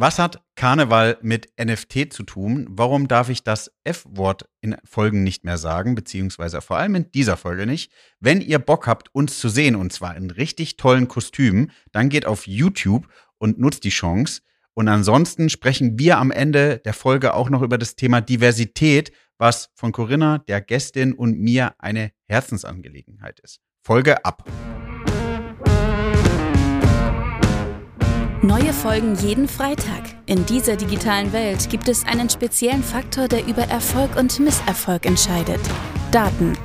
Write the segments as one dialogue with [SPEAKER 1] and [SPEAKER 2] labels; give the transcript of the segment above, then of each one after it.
[SPEAKER 1] Was hat Karneval mit NFT zu tun? Warum darf ich das F-Wort in Folgen nicht mehr sagen, beziehungsweise vor allem in dieser Folge nicht? Wenn ihr Bock habt, uns zu sehen, und zwar in richtig tollen Kostümen, dann geht auf YouTube und nutzt die Chance. Und ansonsten sprechen wir am Ende der Folge auch noch über das Thema Diversität, was von Corinna, der Gästin und mir eine Herzensangelegenheit ist. Folge ab.
[SPEAKER 2] Neue Folgen jeden Freitag. In dieser digitalen Welt gibt es einen speziellen Faktor, der über Erfolg und Misserfolg entscheidet. Daten.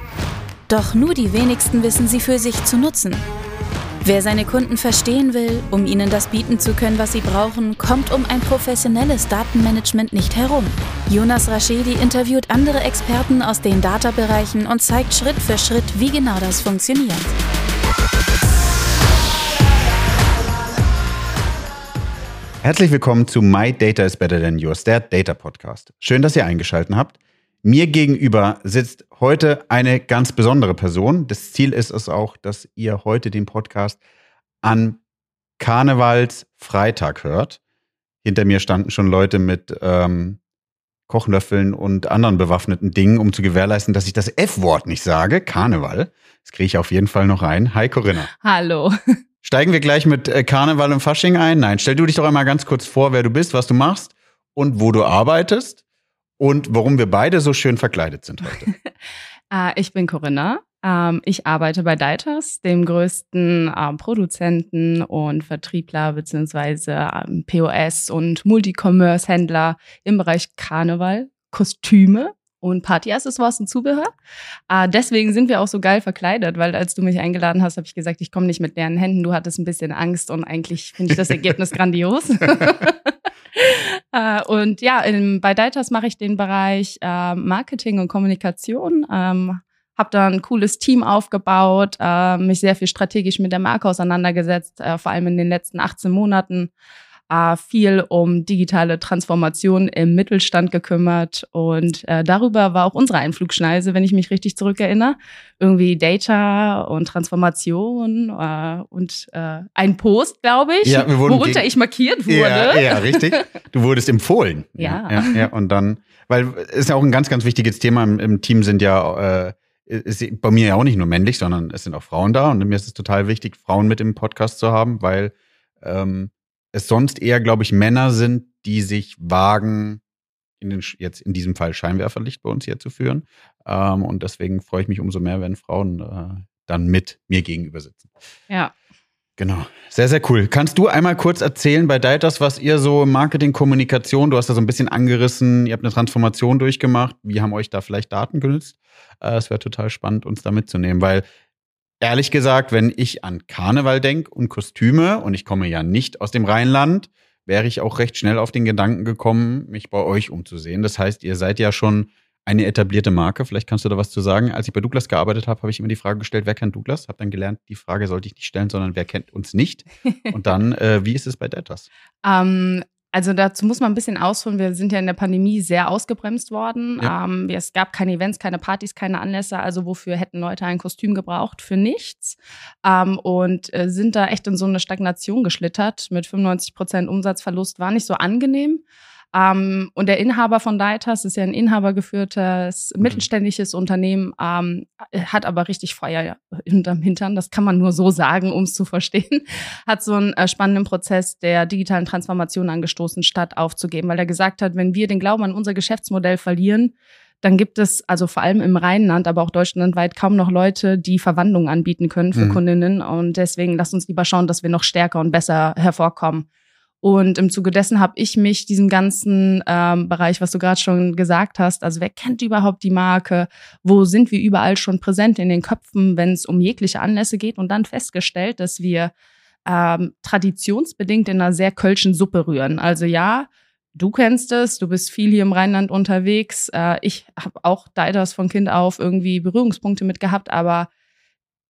[SPEAKER 2] Doch nur die wenigsten wissen sie für sich zu nutzen. Wer seine Kunden verstehen will, um ihnen das bieten zu können, was sie brauchen, kommt um ein professionelles Datenmanagement nicht herum. Jonas Raschedi interviewt andere Experten aus den Data-Bereichen und zeigt Schritt für Schritt, wie genau das funktioniert.
[SPEAKER 1] Herzlich willkommen zu My Data is Better Than Yours, der Data Podcast. Schön, dass ihr eingeschaltet habt. Mir gegenüber sitzt heute eine ganz besondere Person. Das Ziel ist es auch, dass ihr heute den Podcast an Karnevalsfreitag hört. Hinter mir standen schon Leute mit ähm, Kochlöffeln und anderen bewaffneten Dingen, um zu gewährleisten, dass ich das F-Wort nicht sage. Karneval. Das kriege ich auf jeden Fall noch rein. Hi Corinna.
[SPEAKER 3] Hallo.
[SPEAKER 1] Steigen wir gleich mit äh, Karneval und Fasching ein? Nein, stell du dich doch einmal ganz kurz vor, wer du bist, was du machst und wo du arbeitest und warum wir beide so schön verkleidet sind heute.
[SPEAKER 3] Äh, ich bin Corinna. Ähm, ich arbeite bei Deitas, dem größten ähm, Produzenten und Vertriebler beziehungsweise ähm, POS und Multicommerce-Händler im Bereich Karneval, Kostüme und Partyaccessoires und Zubehör. Äh, deswegen sind wir auch so geil verkleidet, weil als du mich eingeladen hast, habe ich gesagt, ich komme nicht mit leeren Händen. Du hattest ein bisschen Angst und eigentlich finde ich das Ergebnis grandios. äh, und ja, in, bei Deitas mache ich den Bereich äh, Marketing und Kommunikation. Ähm, habe da ein cooles Team aufgebaut, äh, mich sehr viel strategisch mit der Marke auseinandergesetzt, äh, vor allem in den letzten 18 Monaten äh, viel um digitale Transformation im Mittelstand gekümmert und äh, darüber war auch unsere Einflugschneise, wenn ich mich richtig zurückerinnere. Irgendwie Data und Transformation äh, und äh, ein Post, glaube ich,
[SPEAKER 1] ja,
[SPEAKER 3] worunter ich markiert wurde.
[SPEAKER 1] Ja, ja, richtig. Du wurdest empfohlen.
[SPEAKER 3] Ja.
[SPEAKER 1] ja. Ja, und dann, weil es ist ja auch ein ganz, ganz wichtiges Thema. Im, im Team sind ja äh, ist bei mir ja auch nicht nur männlich, sondern es sind auch Frauen da. Und mir ist es total wichtig, Frauen mit im Podcast zu haben, weil ähm, es sonst eher, glaube ich, Männer sind, die sich wagen, in den, jetzt in diesem Fall Scheinwerferlicht bei uns hier zu führen. Ähm, und deswegen freue ich mich umso mehr, wenn Frauen äh, dann mit mir gegenüber sitzen.
[SPEAKER 3] Ja.
[SPEAKER 1] Genau. Sehr, sehr cool. Kannst du einmal kurz erzählen bei Deitas, was ihr so Marketing, Kommunikation, du hast da so ein bisschen angerissen, ihr habt eine Transformation durchgemacht. Wie haben euch da vielleicht Daten genützt? Äh, es wäre total spannend, uns da mitzunehmen, weil ehrlich gesagt, wenn ich an Karneval denke und Kostüme, und ich komme ja nicht aus dem Rheinland, wäre ich auch recht schnell auf den Gedanken gekommen, mich bei euch umzusehen. Das heißt, ihr seid ja schon eine etablierte Marke. Vielleicht kannst du da was zu sagen. Als ich bei Douglas gearbeitet habe, habe ich immer die Frage gestellt, wer kennt Douglas? Habe dann gelernt, die Frage sollte ich nicht stellen, sondern wer kennt uns nicht? Und dann, äh, wie ist es bei Datas?
[SPEAKER 3] Ähm, also dazu muss man ein bisschen ausholen. Wir sind ja in der Pandemie sehr ausgebremst worden. Ja. Ähm, es gab keine Events, keine Partys, keine Anlässe. Also wofür hätten Leute ein Kostüm gebraucht? Für nichts. Ähm, und äh, sind da echt in so eine Stagnation geschlittert mit 95 Prozent Umsatzverlust. War nicht so angenehm. Ähm, und der Inhaber von Deitas ist ja ein inhabergeführtes mhm. mittelständisches Unternehmen, ähm, hat aber richtig Feuer hinterm Hintern. Das kann man nur so sagen, um es zu verstehen. Hat so einen äh, spannenden Prozess der digitalen Transformation angestoßen, statt aufzugeben, weil er gesagt hat, wenn wir den Glauben an unser Geschäftsmodell verlieren, dann gibt es also vor allem im Rheinland, aber auch deutschlandweit kaum noch Leute, die Verwandlungen anbieten können für mhm. Kundinnen. Und deswegen lasst uns lieber schauen, dass wir noch stärker und besser hervorkommen. Und im Zuge dessen habe ich mich diesem ganzen ähm, Bereich, was du gerade schon gesagt hast, also wer kennt überhaupt die Marke, wo sind wir überall schon präsent in den Köpfen, wenn es um jegliche Anlässe geht und dann festgestellt, dass wir ähm, traditionsbedingt in einer sehr kölschen Suppe rühren. Also ja, du kennst es, du bist viel hier im Rheinland unterwegs. Äh, ich habe auch Deiders von Kind auf irgendwie Berührungspunkte mit gehabt, aber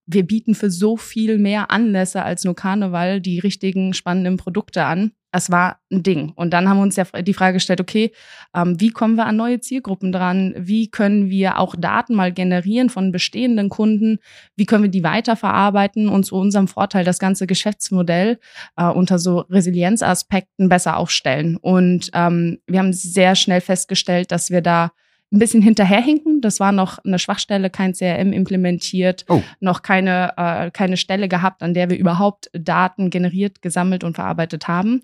[SPEAKER 3] wir bieten für so viel mehr Anlässe als nur Karneval die richtigen spannenden Produkte an. Es war ein Ding. Und dann haben wir uns ja die Frage gestellt, okay, ähm, wie kommen wir an neue Zielgruppen dran? Wie können wir auch Daten mal generieren von bestehenden Kunden? Wie können wir die weiterverarbeiten und zu unserem Vorteil das ganze Geschäftsmodell äh, unter so Resilienzaspekten besser aufstellen? Und ähm, wir haben sehr schnell festgestellt, dass wir da ein bisschen hinterherhinken. Das war noch eine Schwachstelle, kein CRM implementiert, oh. noch keine, äh, keine Stelle gehabt, an der wir überhaupt Daten generiert, gesammelt und verarbeitet haben.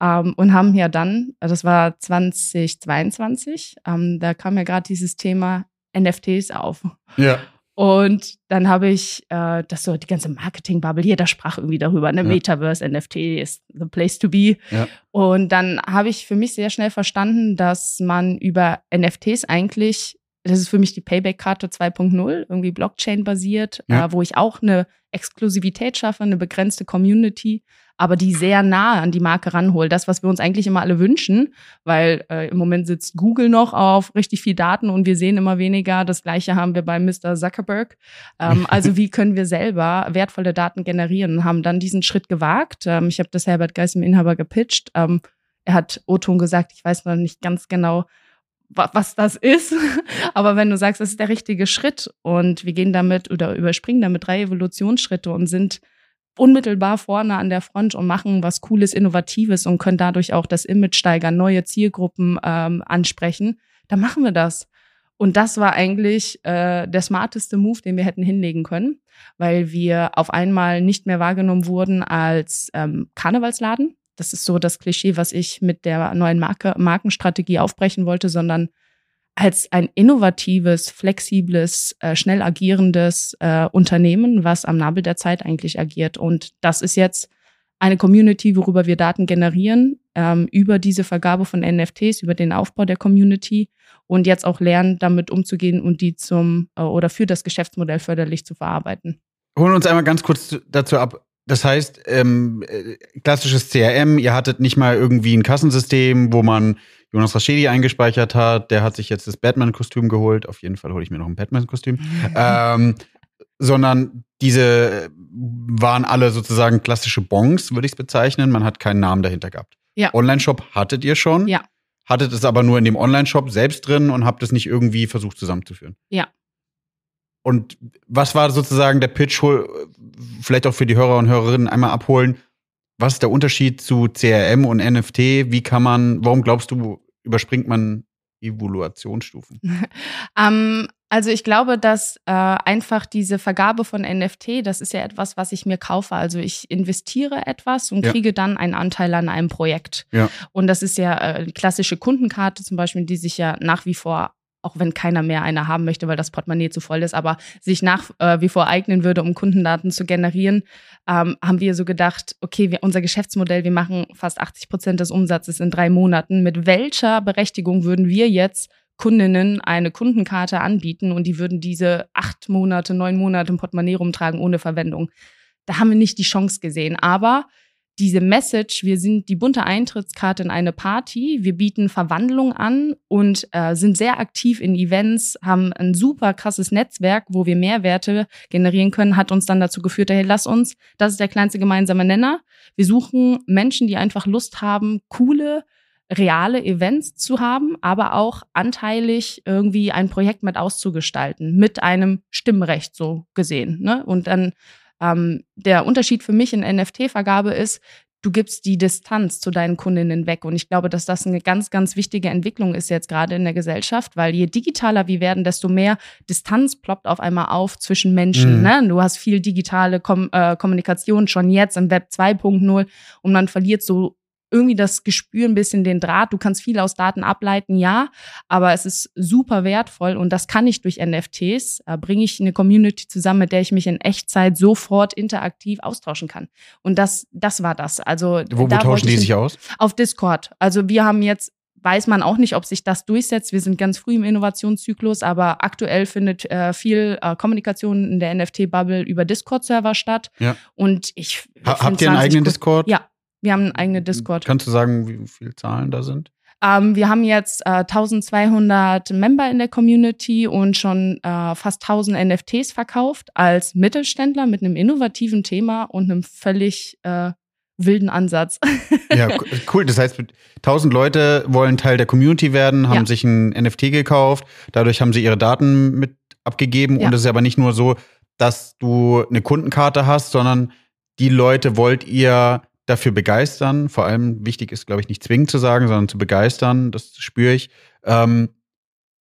[SPEAKER 3] Ähm, und haben ja dann, das war 2022, ähm, da kam ja gerade dieses Thema NFTs auf.
[SPEAKER 1] Ja.
[SPEAKER 3] Und dann habe ich äh, das so, die ganze Marketing-Bubble, jeder sprach irgendwie darüber, ne? Ja. Metaverse, NFT ist the place to be. Ja. Und dann habe ich für mich sehr schnell verstanden, dass man über NFTs eigentlich, das ist für mich die Payback-Karte 2.0, irgendwie Blockchain-basiert, ja. äh, wo ich auch eine Exklusivität schaffe, eine begrenzte Community aber die sehr nah an die Marke ranholt. Das, was wir uns eigentlich immer alle wünschen, weil äh, im Moment sitzt Google noch auf richtig viel Daten und wir sehen immer weniger. Das gleiche haben wir bei Mr. Zuckerberg. Ähm, also wie können wir selber wertvolle Daten generieren und haben dann diesen Schritt gewagt. Ähm, ich habe das Herbert Geis, dem Inhaber, gepitcht. Ähm, er hat O-Ton gesagt, ich weiß noch nicht ganz genau, was das ist. Aber wenn du sagst, das ist der richtige Schritt und wir gehen damit oder überspringen damit drei Evolutionsschritte und sind unmittelbar vorne an der Front und machen was Cooles, Innovatives und können dadurch auch das Image steigern, neue Zielgruppen ähm, ansprechen, dann machen wir das. Und das war eigentlich äh, der smarteste Move, den wir hätten hinlegen können, weil wir auf einmal nicht mehr wahrgenommen wurden als ähm, Karnevalsladen. Das ist so das Klischee, was ich mit der neuen Marke, Markenstrategie aufbrechen wollte, sondern als ein innovatives, flexibles, äh, schnell agierendes äh, Unternehmen, was am Nabel der Zeit eigentlich agiert. Und das ist jetzt eine Community, worüber wir Daten generieren, ähm, über diese Vergabe von NFTs, über den Aufbau der Community und jetzt auch lernen, damit umzugehen und die zum äh, oder für das Geschäftsmodell förderlich zu verarbeiten.
[SPEAKER 1] Holen uns einmal ganz kurz dazu ab. Das heißt, ähm, äh, klassisches CRM, ihr hattet nicht mal irgendwie ein Kassensystem, wo man Jonas Raschedi eingespeichert hat. Der hat sich jetzt das Batman-Kostüm geholt. Auf jeden Fall hole ich mir noch ein Batman-Kostüm. ähm, sondern diese waren alle sozusagen klassische Bongs, würde ich es bezeichnen. Man hat keinen Namen dahinter gehabt.
[SPEAKER 3] Ja.
[SPEAKER 1] Online-Shop hattet ihr schon.
[SPEAKER 3] Ja.
[SPEAKER 1] Hattet es aber nur in dem Online-Shop selbst drin und habt es nicht irgendwie versucht zusammenzuführen.
[SPEAKER 3] Ja.
[SPEAKER 1] Und was war sozusagen der Pitch, vielleicht auch für die Hörer und Hörerinnen einmal abholen? Was ist der Unterschied zu CRM und NFT? Wie kann man, warum glaubst du, überspringt man Evaluationsstufen?
[SPEAKER 3] ähm, also ich glaube, dass äh, einfach diese Vergabe von NFT, das ist ja etwas, was ich mir kaufe. Also ich investiere etwas und ja. kriege dann einen Anteil an einem Projekt.
[SPEAKER 1] Ja.
[SPEAKER 3] Und das ist ja äh, klassische Kundenkarte zum Beispiel, die sich ja nach wie vor auch wenn keiner mehr eine haben möchte, weil das Portemonnaie zu voll ist, aber sich nach äh, wie vor eignen würde, um Kundendaten zu generieren, ähm, haben wir so gedacht, okay, wir, unser Geschäftsmodell, wir machen fast 80 Prozent des Umsatzes in drei Monaten. Mit welcher Berechtigung würden wir jetzt Kundinnen eine Kundenkarte anbieten und die würden diese acht Monate, neun Monate im Portemonnaie rumtragen ohne Verwendung? Da haben wir nicht die Chance gesehen. Aber diese Message, wir sind die bunte Eintrittskarte in eine Party, wir bieten Verwandlung an und äh, sind sehr aktiv in Events, haben ein super krasses Netzwerk, wo wir Mehrwerte generieren können, hat uns dann dazu geführt, hey, lass uns, das ist der kleinste gemeinsame Nenner. Wir suchen Menschen, die einfach Lust haben, coole, reale Events zu haben, aber auch anteilig irgendwie ein Projekt mit auszugestalten, mit einem Stimmrecht so gesehen. Ne? Und dann ähm, der Unterschied für mich in NFT-Vergabe ist, du gibst die Distanz zu deinen Kundinnen weg. Und ich glaube, dass das eine ganz, ganz wichtige Entwicklung ist jetzt gerade in der Gesellschaft, weil je digitaler wir werden, desto mehr Distanz ploppt auf einmal auf zwischen Menschen. Mhm. Ne? Du hast viel digitale Kom äh, Kommunikation schon jetzt im Web 2.0 und man verliert so irgendwie das Gespür ein bisschen den Draht. Du kannst viel aus Daten ableiten, ja, aber es ist super wertvoll und das kann ich durch NFTs. Äh, bringe ich eine Community zusammen, mit der ich mich in Echtzeit sofort interaktiv austauschen kann. Und das, das war das. Also
[SPEAKER 1] wo, wo tauschen die sich aus?
[SPEAKER 3] Auf Discord. Also wir haben jetzt weiß man auch nicht, ob sich das durchsetzt. Wir sind ganz früh im Innovationszyklus, aber aktuell findet äh, viel äh, Kommunikation in der NFT-Bubble über Discord-Server statt.
[SPEAKER 1] Ja.
[SPEAKER 3] Und ich.
[SPEAKER 1] Ha habt ihr einen eigenen Discord?
[SPEAKER 3] Ja, wir haben einen eigenen Discord.
[SPEAKER 1] Kannst du sagen, wie viele Zahlen da sind?
[SPEAKER 3] Ähm, wir haben jetzt äh, 1200 Member in der Community und schon äh, fast 1000 NFTs verkauft als Mittelständler mit einem innovativen Thema und einem völlig äh, wilden Ansatz.
[SPEAKER 1] Ja, cool. Das heißt, 1000 Leute wollen Teil der Community werden, haben ja. sich ein NFT gekauft, dadurch haben sie ihre Daten mit abgegeben ja. und es ist aber nicht nur so, dass du eine Kundenkarte hast, sondern die Leute wollt ihr dafür begeistern. Vor allem wichtig ist, glaube ich, nicht zwingend zu sagen, sondern zu begeistern. Das spüre ich. Ähm,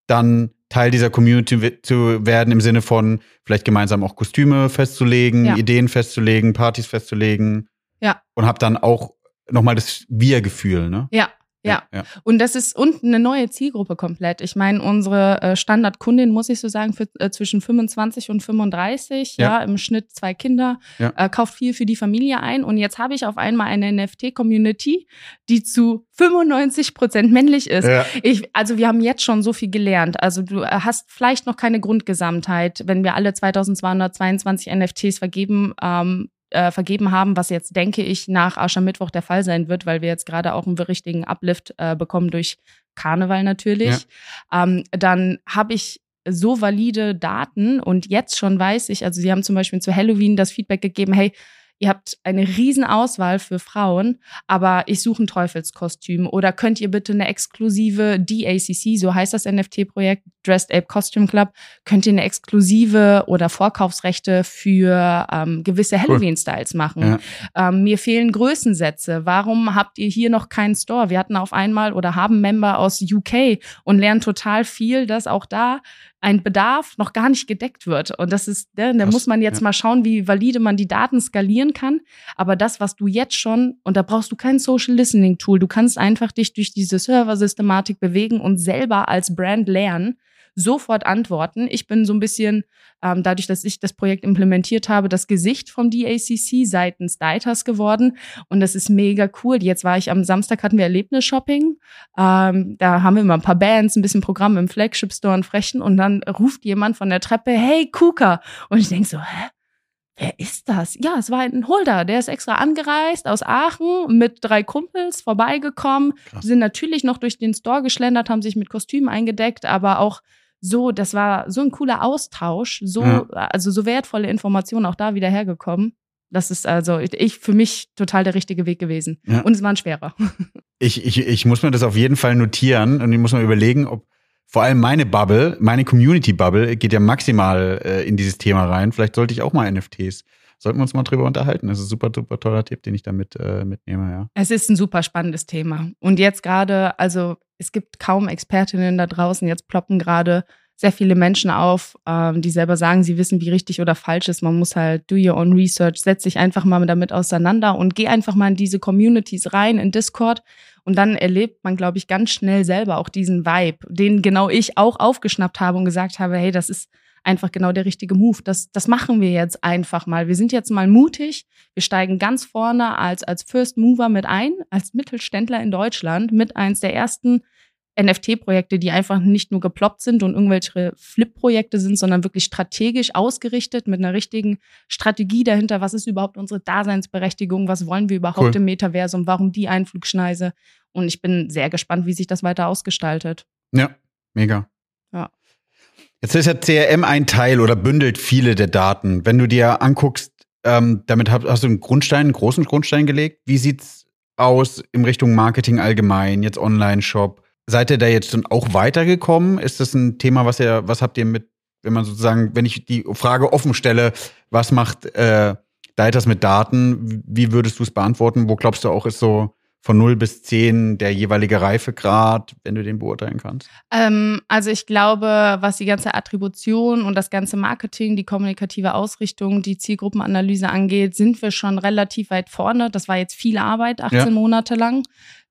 [SPEAKER 1] dann Teil dieser Community zu werden im Sinne von vielleicht gemeinsam auch Kostüme festzulegen, ja. Ideen festzulegen, Partys festzulegen.
[SPEAKER 3] Ja.
[SPEAKER 1] Und hab dann auch nochmal das Wir-Gefühl, ne?
[SPEAKER 3] Ja, ja. ja. Und das ist und eine neue Zielgruppe komplett. Ich meine, unsere äh, Standardkundin, muss ich so sagen, für, äh, zwischen 25 und 35, ja, ja im Schnitt zwei Kinder, ja. äh, kauft viel für die Familie ein. Und jetzt habe ich auf einmal eine NFT-Community, die zu 95 Prozent männlich ist. Ich, also wir haben jetzt schon so viel gelernt. Also du äh, hast vielleicht noch keine Grundgesamtheit, wenn wir alle 2222 NFTs vergeben. Ähm, äh, vergeben haben, was jetzt, denke ich, nach Aschermittwoch der Fall sein wird, weil wir jetzt gerade auch einen richtigen Uplift äh, bekommen durch Karneval natürlich. Ja. Ähm, dann habe ich so valide Daten und jetzt schon weiß ich, also sie haben zum Beispiel zu Halloween das Feedback gegeben, hey, ihr habt eine riesen Auswahl für Frauen, aber ich suche ein Teufelskostüm. Oder könnt ihr bitte eine exklusive DACC, so heißt das NFT-Projekt, Dressed Ape Costume Club, könnt ihr eine exklusive oder Vorkaufsrechte für ähm, gewisse Halloween-Styles machen? Ja. Ähm, mir fehlen Größensätze. Warum habt ihr hier noch keinen Store? Wir hatten auf einmal oder haben Member aus UK und lernen total viel, dass auch da ein Bedarf noch gar nicht gedeckt wird. Und das ist, ne, da muss man jetzt ja. mal schauen, wie valide man die Daten skalieren kann. Aber das, was du jetzt schon, und da brauchst du kein Social Listening Tool, du kannst einfach dich durch diese Server-Systematik bewegen und selber als Brand lernen, sofort antworten. Ich bin so ein bisschen, ähm, dadurch, dass ich das Projekt implementiert habe, das Gesicht vom DACC seitens Ditas geworden. Und das ist mega cool. Jetzt war ich am Samstag, hatten wir Erlebnis-Shopping. Ähm, da haben wir immer ein paar Bands, ein bisschen Programm im Flagship-Store in Frechen. Und dann ruft jemand von der Treppe, hey, Kuka. Und ich denk so, hä? Wer ist das? Ja, es war ein Holder, der ist extra angereist aus Aachen mit drei Kumpels vorbeigekommen. Krass. sind natürlich noch durch den Store geschlendert, haben sich mit Kostümen eingedeckt, aber auch so, das war so ein cooler Austausch, so, ja. also so wertvolle Informationen auch da wieder hergekommen. Das ist also ich für mich total der richtige Weg gewesen. Ja. Und es war ein schwerer.
[SPEAKER 1] Ich, ich, ich muss mir das auf jeden Fall notieren und ich muss mal überlegen, ob vor allem meine Bubble, meine Community-Bubble geht ja maximal äh, in dieses Thema rein. Vielleicht sollte ich auch mal NFTs sollten wir uns mal drüber unterhalten. Das ist ein super, super toller Tipp, den ich damit äh, mitnehme, ja.
[SPEAKER 3] Es ist ein super spannendes Thema. Und jetzt gerade, also es gibt kaum Expertinnen da draußen. Jetzt ploppen gerade sehr viele Menschen auf, ähm, die selber sagen, sie wissen, wie richtig oder falsch ist. Man muss halt do your own research, setz dich einfach mal damit auseinander und geh einfach mal in diese Communities rein, in Discord. Und dann erlebt man, glaube ich, ganz schnell selber auch diesen Vibe, den genau ich auch aufgeschnappt habe und gesagt habe, hey, das ist einfach genau der richtige Move. Das, das machen wir jetzt einfach mal. Wir sind jetzt mal mutig. Wir steigen ganz vorne als, als First Mover mit ein, als Mittelständler in Deutschland, mit eins der ersten NFT-Projekte, die einfach nicht nur geploppt sind und irgendwelche Flip-Projekte sind, sondern wirklich strategisch ausgerichtet mit einer richtigen Strategie dahinter. Was ist überhaupt unsere Daseinsberechtigung? Was wollen wir überhaupt cool. im Metaversum? Warum die Einflugschneise? Und ich bin sehr gespannt, wie sich das weiter ausgestaltet.
[SPEAKER 1] Ja, mega. Jetzt ist ja CRM ein Teil oder bündelt viele der Daten. Wenn du dir anguckst, ähm, damit hast, du einen Grundstein, einen großen Grundstein gelegt. Wie sieht's aus in Richtung Marketing allgemein, jetzt Online-Shop? Seid ihr da jetzt auch weitergekommen? Ist das ein Thema, was ihr, was habt ihr mit, wenn man sozusagen, wenn ich die Frage offen stelle, was macht äh, Deitas mit Daten? Wie würdest du es beantworten? Wo glaubst du auch ist so von 0 bis 10 der jeweilige Reifegrad, wenn du den beurteilen kannst?
[SPEAKER 3] Ähm, also ich glaube, was die ganze Attribution und das ganze Marketing, die kommunikative Ausrichtung, die Zielgruppenanalyse angeht, sind wir schon relativ weit vorne. Das war jetzt viel Arbeit, 18 ja. Monate lang.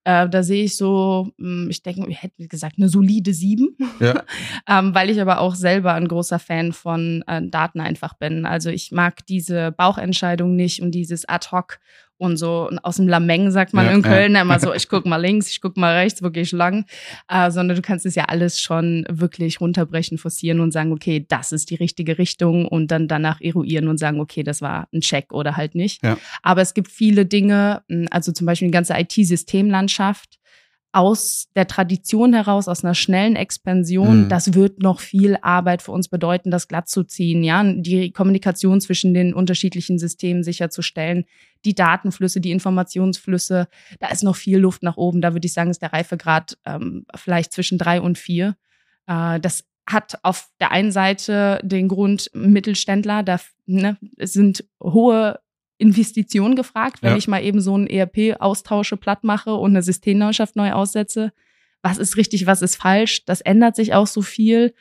[SPEAKER 3] Äh, da sehe ich so, hm, ich denke, wir hätten gesagt, eine solide sieben, ja. ähm, weil ich aber auch selber ein großer Fan von äh, Daten einfach bin. Also ich mag diese Bauchentscheidung nicht und dieses Ad-Hoc und so aus dem Lameng, sagt man ja, in Köln, ja. immer so, ich guck mal links, ich guck mal rechts, wirklich lang, äh, sondern du kannst es ja alles schon wirklich runterbrechen, forcieren und sagen, okay, das ist die richtige Richtung und dann danach eruieren und sagen, okay, das war ein Check oder halt nicht. Ja. Aber es gibt viele Dinge, also zum Beispiel die ganze IT-Systemlandschaft, aus der Tradition heraus, aus einer schnellen Expansion, mhm. das wird noch viel Arbeit für uns bedeuten, das glatt zu ziehen, ja, die Kommunikation zwischen den unterschiedlichen Systemen sicherzustellen, die Datenflüsse, die Informationsflüsse, da ist noch viel Luft nach oben. Da würde ich sagen, ist der Reifegrad ähm, vielleicht zwischen drei und vier. Äh, das hat auf der einen Seite den Grund Mittelständler, da ne, sind hohe Investitionen gefragt, wenn ja. ich mal eben so ein ERP austausche, platt mache und eine Systemlandschaft neu aussetze. Was ist richtig, was ist falsch? Das ändert sich auch so viel.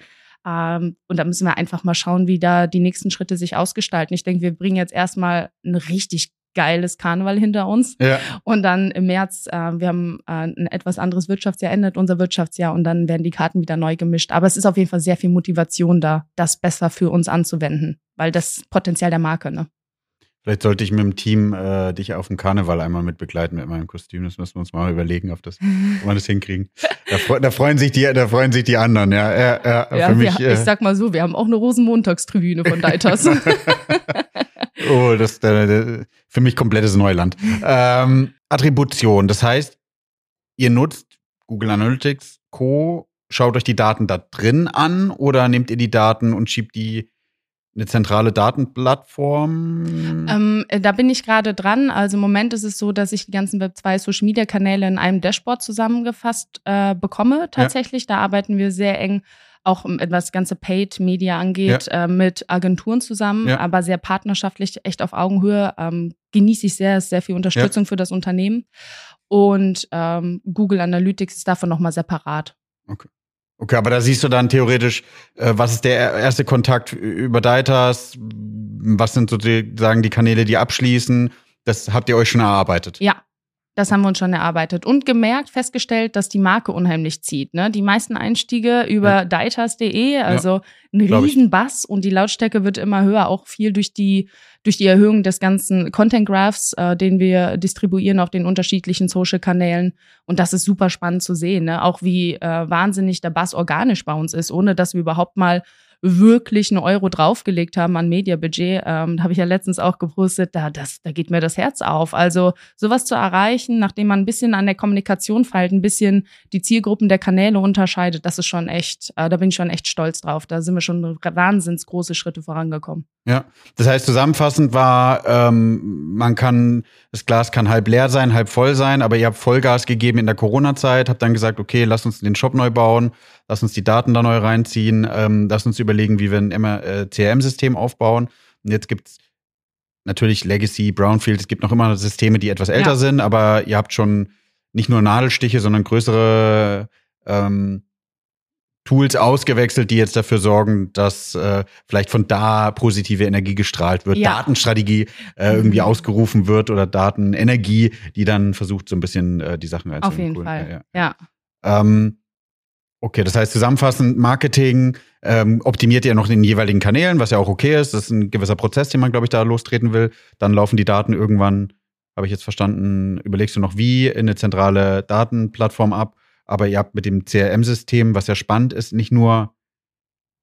[SPEAKER 3] Ähm, und da müssen wir einfach mal schauen, wie da die nächsten Schritte sich ausgestalten. Ich denke, wir bringen jetzt erstmal ein richtig geiles Karneval hinter uns. Ja. Und dann im März, äh, wir haben äh, ein etwas anderes Wirtschaftsjahr, endet unser Wirtschaftsjahr und dann werden die Karten wieder neu gemischt. Aber es ist auf jeden Fall sehr viel Motivation da, das besser für uns anzuwenden, weil das Potenzial der Marke, ne?
[SPEAKER 1] Vielleicht sollte ich mit dem Team äh, dich auf dem Karneval einmal mit begleiten mit meinem Kostüm. Das müssen wir uns mal überlegen, auf das, ob wir das hinkriegen. Da, da, freuen sich die, da freuen sich die anderen. Ja, ja, ja,
[SPEAKER 3] ja für mich, wir, ich äh, sag mal so, wir haben auch eine Rosenmontagstribüne von Deitas.
[SPEAKER 1] oh, das ist für mich komplettes Neuland. Ähm, Attribution, das heißt, ihr nutzt Google Analytics Co. Schaut euch die Daten da drin an oder nehmt ihr die Daten und schiebt die eine zentrale Datenplattform?
[SPEAKER 3] Ähm, äh, da bin ich gerade dran. Also im Moment ist es so, dass ich die ganzen Web2 Social Media Kanäle in einem Dashboard zusammengefasst äh, bekomme. Tatsächlich, ja. da arbeiten wir sehr eng auch was ganze Paid Media angeht, ja. äh, mit Agenturen zusammen, ja. aber sehr partnerschaftlich, echt auf Augenhöhe. Ähm, genieße ich sehr, ist sehr viel Unterstützung für das Unternehmen. Und ähm, Google Analytics ist davon nochmal separat.
[SPEAKER 1] Okay. Okay, aber da siehst du dann theoretisch, äh, was ist der erste Kontakt über Deitas? Was sind sozusagen die Kanäle, die abschließen? Das habt ihr euch schon erarbeitet.
[SPEAKER 3] Ja, das haben wir uns schon erarbeitet und gemerkt, festgestellt, dass die Marke unheimlich zieht. Ne? Die meisten Einstiege über ja. deitas.de, also ja, ein Riesenbass und die Lautstärke wird immer höher, auch viel durch die, durch die Erhöhung des ganzen Content Graphs, äh, den wir distribuieren auf den unterschiedlichen Social-Kanälen. Und das ist super spannend zu sehen, ne? auch wie äh, wahnsinnig der Bass organisch bei uns ist, ohne dass wir überhaupt mal wirklich einen Euro draufgelegt haben an Mediabudget. Ähm, habe ich ja letztens auch gepostet, da, das, da geht mir das Herz auf. Also sowas zu erreichen, nachdem man ein bisschen an der Kommunikation feilt, ein bisschen die Zielgruppen der Kanäle unterscheidet, das ist schon echt, äh, da bin ich schon echt stolz drauf. Da sind wir schon wahnsinns große Schritte vorangekommen.
[SPEAKER 1] Ja, das heißt zusammenfassend war, ähm, man kann, das Glas kann halb leer sein, halb voll sein, aber ihr habt Vollgas gegeben in der Corona-Zeit, habt dann gesagt, okay, lass uns den Shop neu bauen, lass uns die Daten da neu reinziehen, ähm, lass uns überlegen, wie wir ein äh, CRM-System aufbauen. Und jetzt gibt's natürlich Legacy, Brownfield, es gibt noch immer Systeme, die etwas älter ja. sind, aber ihr habt schon nicht nur Nadelstiche, sondern größere ähm, Tools ausgewechselt, die jetzt dafür sorgen, dass äh, vielleicht von da positive Energie gestrahlt wird, ja. Datenstrategie äh, irgendwie mhm. ausgerufen wird oder Datenenergie, die dann versucht, so ein bisschen äh, die Sachen
[SPEAKER 3] reinzuholen. Auf jeden cool. Fall, ja.
[SPEAKER 1] ja. Ähm, okay, das heißt zusammenfassend, Marketing ähm, optimiert ihr noch in den jeweiligen Kanälen, was ja auch okay ist. Das ist ein gewisser Prozess, den man, glaube ich, da lostreten will. Dann laufen die Daten irgendwann, habe ich jetzt verstanden, überlegst du noch wie, in eine zentrale Datenplattform ab aber ihr habt mit dem CRM-System, was ja spannend ist, nicht nur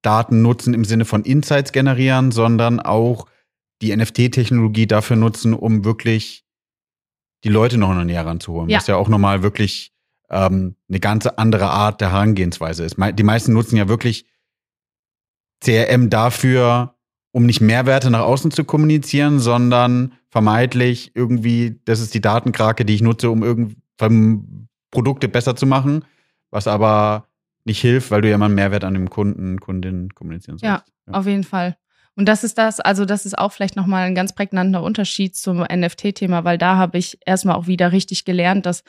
[SPEAKER 1] Daten nutzen im Sinne von Insights generieren, sondern auch die NFT-Technologie dafür nutzen, um wirklich die Leute noch näher ranzuholen. Ja. Was ja auch nochmal wirklich ähm, eine ganz andere Art der Herangehensweise ist. Die meisten nutzen ja wirklich CRM dafür, um nicht Mehrwerte nach außen zu kommunizieren, sondern vermeintlich irgendwie, das ist die Datenkrake, die ich nutze, um irgendwie Produkte besser zu machen, was aber nicht hilft, weil du ja immer einen Mehrwert an dem Kunden, Kundin kommunizieren sollst.
[SPEAKER 3] Ja, ja, auf jeden Fall. Und das ist das, also das ist auch vielleicht nochmal ein ganz prägnanter Unterschied zum NFT-Thema, weil da habe ich erstmal auch wieder richtig gelernt, dass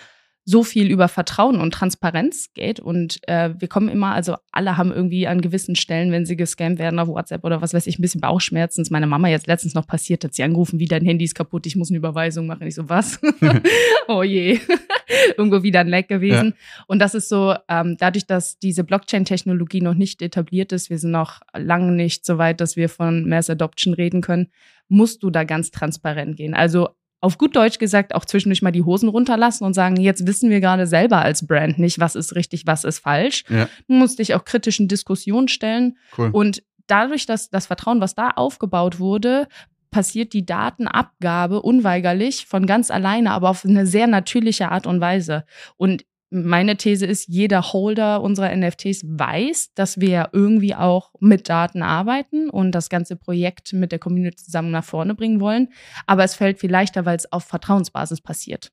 [SPEAKER 3] so viel über Vertrauen und Transparenz geht. Und äh, wir kommen immer, also alle haben irgendwie an gewissen Stellen, wenn sie gescammt werden auf WhatsApp oder was weiß ich, ein bisschen Bauchschmerzen. Ist meiner Mama jetzt letztens noch passiert, hat sie angerufen, wie dein Handy ist kaputt, ich muss eine Überweisung machen. Ich so, was? oh je. Irgendwo wieder ein Leck gewesen. Ja. Und das ist so, ähm, dadurch, dass diese Blockchain-Technologie noch nicht etabliert ist, wir sind noch lange nicht so weit, dass wir von Mass Adoption reden können, musst du da ganz transparent gehen. Also auf gut Deutsch gesagt auch zwischendurch mal die Hosen runterlassen und sagen, jetzt wissen wir gerade selber als Brand nicht, was ist richtig, was ist falsch. Ja. Du musst dich auch kritischen Diskussionen stellen. Cool. Und dadurch, dass das Vertrauen, was da aufgebaut wurde, passiert die Datenabgabe unweigerlich von ganz alleine, aber auf eine sehr natürliche Art und Weise. Und meine These ist, jeder Holder unserer NFTs weiß, dass wir irgendwie auch mit Daten arbeiten und das ganze Projekt mit der Community zusammen nach vorne bringen wollen. Aber es fällt viel leichter, weil es auf Vertrauensbasis passiert.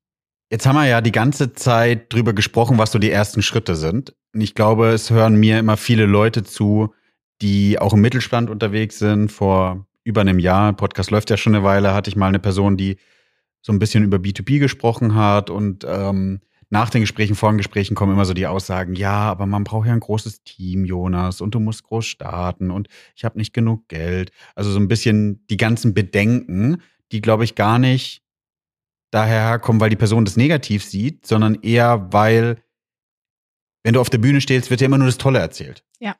[SPEAKER 1] Jetzt haben wir ja die ganze Zeit drüber gesprochen, was so die ersten Schritte sind. Und ich glaube, es hören mir immer viele Leute zu, die auch im Mittelstand unterwegs sind. Vor über einem Jahr, Podcast läuft ja schon eine Weile, hatte ich mal eine Person, die so ein bisschen über B2B gesprochen hat und ähm, nach den Gesprächen, vor den Gesprächen kommen immer so die Aussagen, ja, aber man braucht ja ein großes Team, Jonas, und du musst groß starten und ich habe nicht genug Geld. Also so ein bisschen die ganzen Bedenken, die, glaube ich, gar nicht daher kommen, weil die Person das negativ sieht, sondern eher, weil, wenn du auf der Bühne stehst, wird dir immer nur das Tolle erzählt.
[SPEAKER 3] Ja.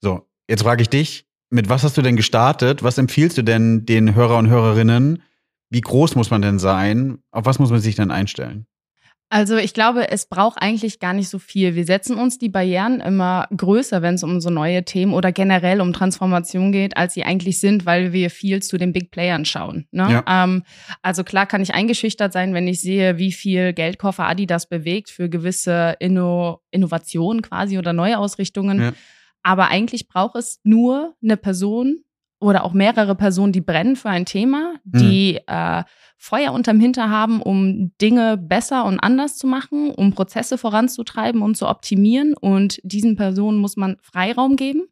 [SPEAKER 1] So, jetzt frage ich dich, mit was hast du denn gestartet? Was empfiehlst du denn den Hörer und Hörerinnen? Wie groß muss man denn sein? Auf was muss man sich denn einstellen?
[SPEAKER 3] Also ich glaube, es braucht eigentlich gar nicht so viel. Wir setzen uns die Barrieren immer größer, wenn es um so neue Themen oder generell um Transformation geht, als sie eigentlich sind, weil wir viel zu den Big Playern schauen. Ne? Ja. Ähm, also klar kann ich eingeschüchtert sein, wenn ich sehe, wie viel Geldkoffer Adidas bewegt für gewisse Inno Innovationen quasi oder Neuausrichtungen. Ja. Aber eigentlich braucht es nur eine Person, oder auch mehrere Personen, die brennen für ein Thema, die mhm. äh, Feuer unterm Hinter haben, um Dinge besser und anders zu machen, um Prozesse voranzutreiben und zu optimieren. Und diesen Personen muss man Freiraum geben,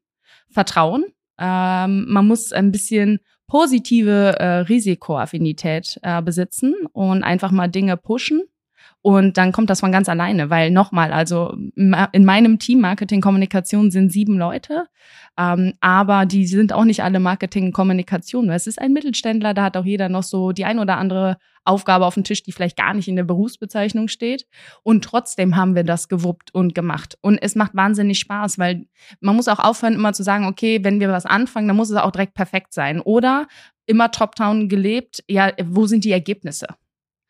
[SPEAKER 3] Vertrauen. Ähm, man muss ein bisschen positive äh, Risikoaffinität äh, besitzen und einfach mal Dinge pushen und dann kommt das von ganz alleine, weil nochmal, also in meinem Team Marketing Kommunikation sind sieben Leute, ähm, aber die sind auch nicht alle Marketing Kommunikation. Es ist ein Mittelständler, da hat auch jeder noch so die ein oder andere Aufgabe auf dem Tisch, die vielleicht gar nicht in der Berufsbezeichnung steht. Und trotzdem haben wir das gewuppt und gemacht. Und es macht wahnsinnig Spaß, weil man muss auch aufhören, immer zu sagen, okay, wenn wir was anfangen, dann muss es auch direkt perfekt sein. Oder immer top-down gelebt, ja, wo sind die Ergebnisse?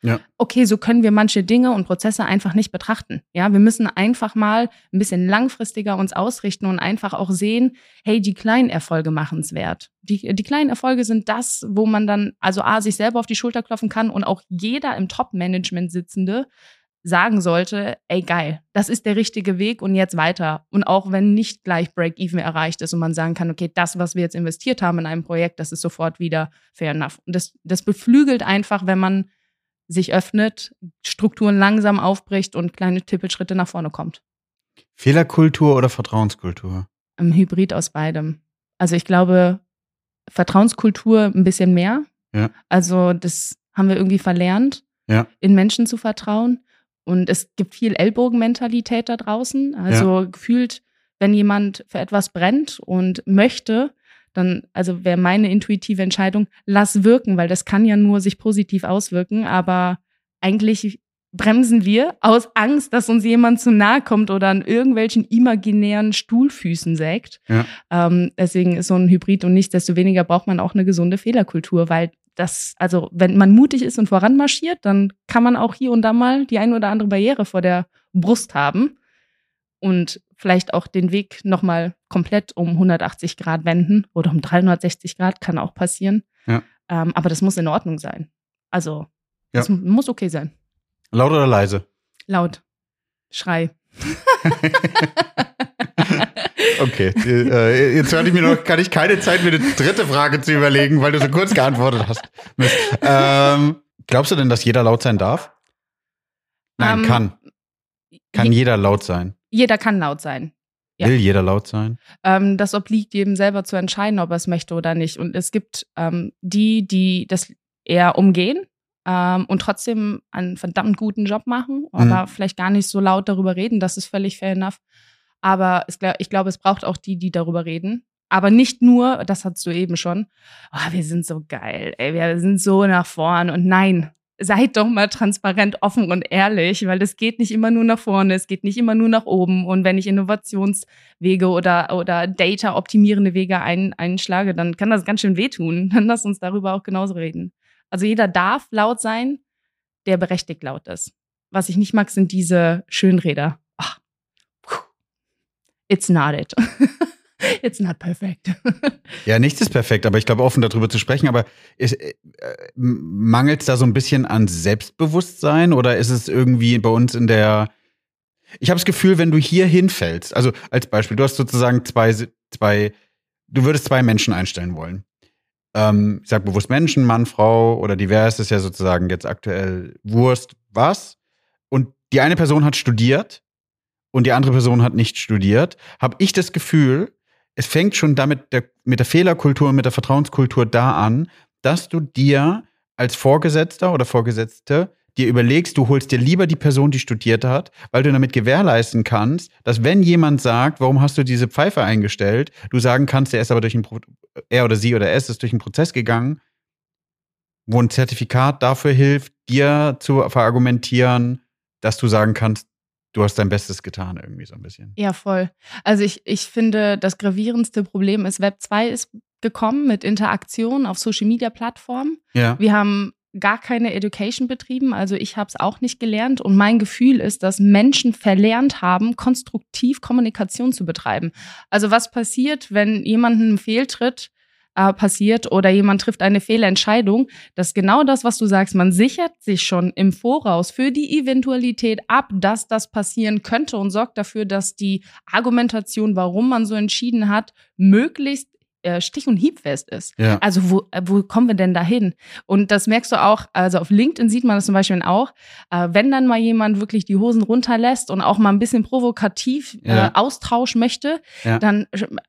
[SPEAKER 3] Ja. Okay, so können wir manche Dinge und Prozesse einfach nicht betrachten. Ja, wir müssen einfach mal ein bisschen langfristiger uns ausrichten und einfach auch sehen, hey, die kleinen Erfolge machen es wert. Die, die kleinen Erfolge sind das, wo man dann also A, sich selber auf die Schulter klopfen kann und auch jeder im Top-Management sitzende sagen sollte, ey geil, das ist der richtige Weg und jetzt weiter. Und auch wenn nicht gleich Break-Even erreicht ist und man sagen kann, okay, das, was wir jetzt investiert haben in einem Projekt, das ist sofort wieder fair enough. Und das, das beflügelt einfach, wenn man sich öffnet, Strukturen langsam aufbricht und kleine Tippelschritte nach vorne kommt.
[SPEAKER 1] Fehlerkultur oder Vertrauenskultur?
[SPEAKER 3] Ein Hybrid aus beidem. Also ich glaube, Vertrauenskultur ein bisschen mehr. Ja. Also das haben wir irgendwie verlernt, ja. in Menschen zu vertrauen. Und es gibt viel Ellbogenmentalität da draußen. Also ja. gefühlt, wenn jemand für etwas brennt und möchte, dann, also wäre meine intuitive Entscheidung, lass wirken, weil das kann ja nur sich positiv auswirken, aber eigentlich bremsen wir aus Angst, dass uns jemand zu nahe kommt oder an irgendwelchen imaginären Stuhlfüßen sägt. Ja. Ähm, deswegen ist so ein Hybrid und nichtsdestoweniger braucht man auch eine gesunde Fehlerkultur, weil das, also wenn man mutig ist und voranmarschiert, dann kann man auch hier und da mal die ein oder andere Barriere vor der Brust haben und vielleicht auch den Weg nochmal komplett um 180 Grad wenden oder um 360 Grad, kann auch passieren. Ja. Ähm, aber das muss in Ordnung sein. Also, das ja. muss okay sein.
[SPEAKER 1] Laut oder leise?
[SPEAKER 3] Laut. Schrei.
[SPEAKER 1] okay, äh, jetzt hatte ich mir noch, kann ich keine Zeit, mir eine dritte Frage zu überlegen, weil du so kurz geantwortet hast. Ähm, glaubst du denn, dass jeder laut sein darf? Nein, um, ähm, kann. Kann jeder laut sein
[SPEAKER 3] jeder kann laut sein.
[SPEAKER 1] Ja. Will jeder laut sein?
[SPEAKER 3] Ähm, das obliegt jedem selber zu entscheiden, ob er es möchte oder nicht. Und es gibt ähm, die, die das eher umgehen ähm, und trotzdem einen verdammt guten Job machen, aber mhm. vielleicht gar nicht so laut darüber reden. Das ist völlig fair enough. Aber es, ich glaube, es braucht auch die, die darüber reden. Aber nicht nur, das hast du eben schon, oh, wir sind so geil, ey, wir sind so nach vorn. Und nein, seid doch mal transparent, offen und ehrlich, weil es geht nicht immer nur nach vorne, es geht nicht immer nur nach oben. Und wenn ich Innovationswege oder, oder Data-optimierende Wege ein, einschlage, dann kann das ganz schön wehtun. Dann lass uns darüber auch genauso reden. Also jeder darf laut sein, der berechtigt laut ist. Was ich nicht mag, sind diese Schönräder. Ach, it's not it. It's not perfect.
[SPEAKER 1] ja, nichts ist perfekt, aber ich glaube, offen darüber zu sprechen. Aber äh, mangelt es da so ein bisschen an Selbstbewusstsein oder ist es irgendwie bei uns in der Ich habe das Gefühl, wenn du hier hinfällst, also als Beispiel, du hast sozusagen zwei, zwei, du würdest zwei Menschen einstellen wollen. Ähm, ich sag bewusst Menschen, Mann, Frau oder divers ist ja sozusagen jetzt aktuell Wurst, was. Und die eine Person hat studiert und die andere Person hat nicht studiert, habe ich das Gefühl, es fängt schon damit der, mit der Fehlerkultur und mit der Vertrauenskultur da an, dass du dir als Vorgesetzter oder Vorgesetzte dir überlegst, du holst dir lieber die Person, die studiert hat, weil du damit gewährleisten kannst, dass wenn jemand sagt, warum hast du diese Pfeife eingestellt, du sagen kannst, er ist aber durch ein Pro er oder sie oder es ist durch einen Prozess gegangen, wo ein Zertifikat dafür hilft, dir zu verargumentieren, dass du sagen kannst, du hast dein Bestes getan, irgendwie so ein bisschen.
[SPEAKER 3] Ja, voll. Also ich, ich finde, das gravierendste Problem ist, Web 2 ist gekommen mit Interaktion auf Social Media Plattformen.
[SPEAKER 1] Ja.
[SPEAKER 3] Wir haben gar keine Education betrieben, also ich habe es auch nicht gelernt und mein Gefühl ist, dass Menschen verlernt haben, konstruktiv Kommunikation zu betreiben. Also was passiert, wenn jemanden Fehltritt äh, passiert oder jemand trifft eine Fehlentscheidung, das ist genau das, was du sagst. Man sichert sich schon im Voraus für die Eventualität ab, dass das passieren könnte und sorgt dafür, dass die Argumentation, warum man so entschieden hat, möglichst stich- und hiebfest ist.
[SPEAKER 1] Ja.
[SPEAKER 3] Also wo, äh, wo kommen wir denn dahin? Und das merkst du auch, also auf LinkedIn sieht man das zum Beispiel auch, äh, wenn dann mal jemand wirklich die Hosen runterlässt und auch mal ein bisschen provokativ
[SPEAKER 1] Ja.
[SPEAKER 3] äh, Austausch möchte,
[SPEAKER 1] Ja.
[SPEAKER 3] dann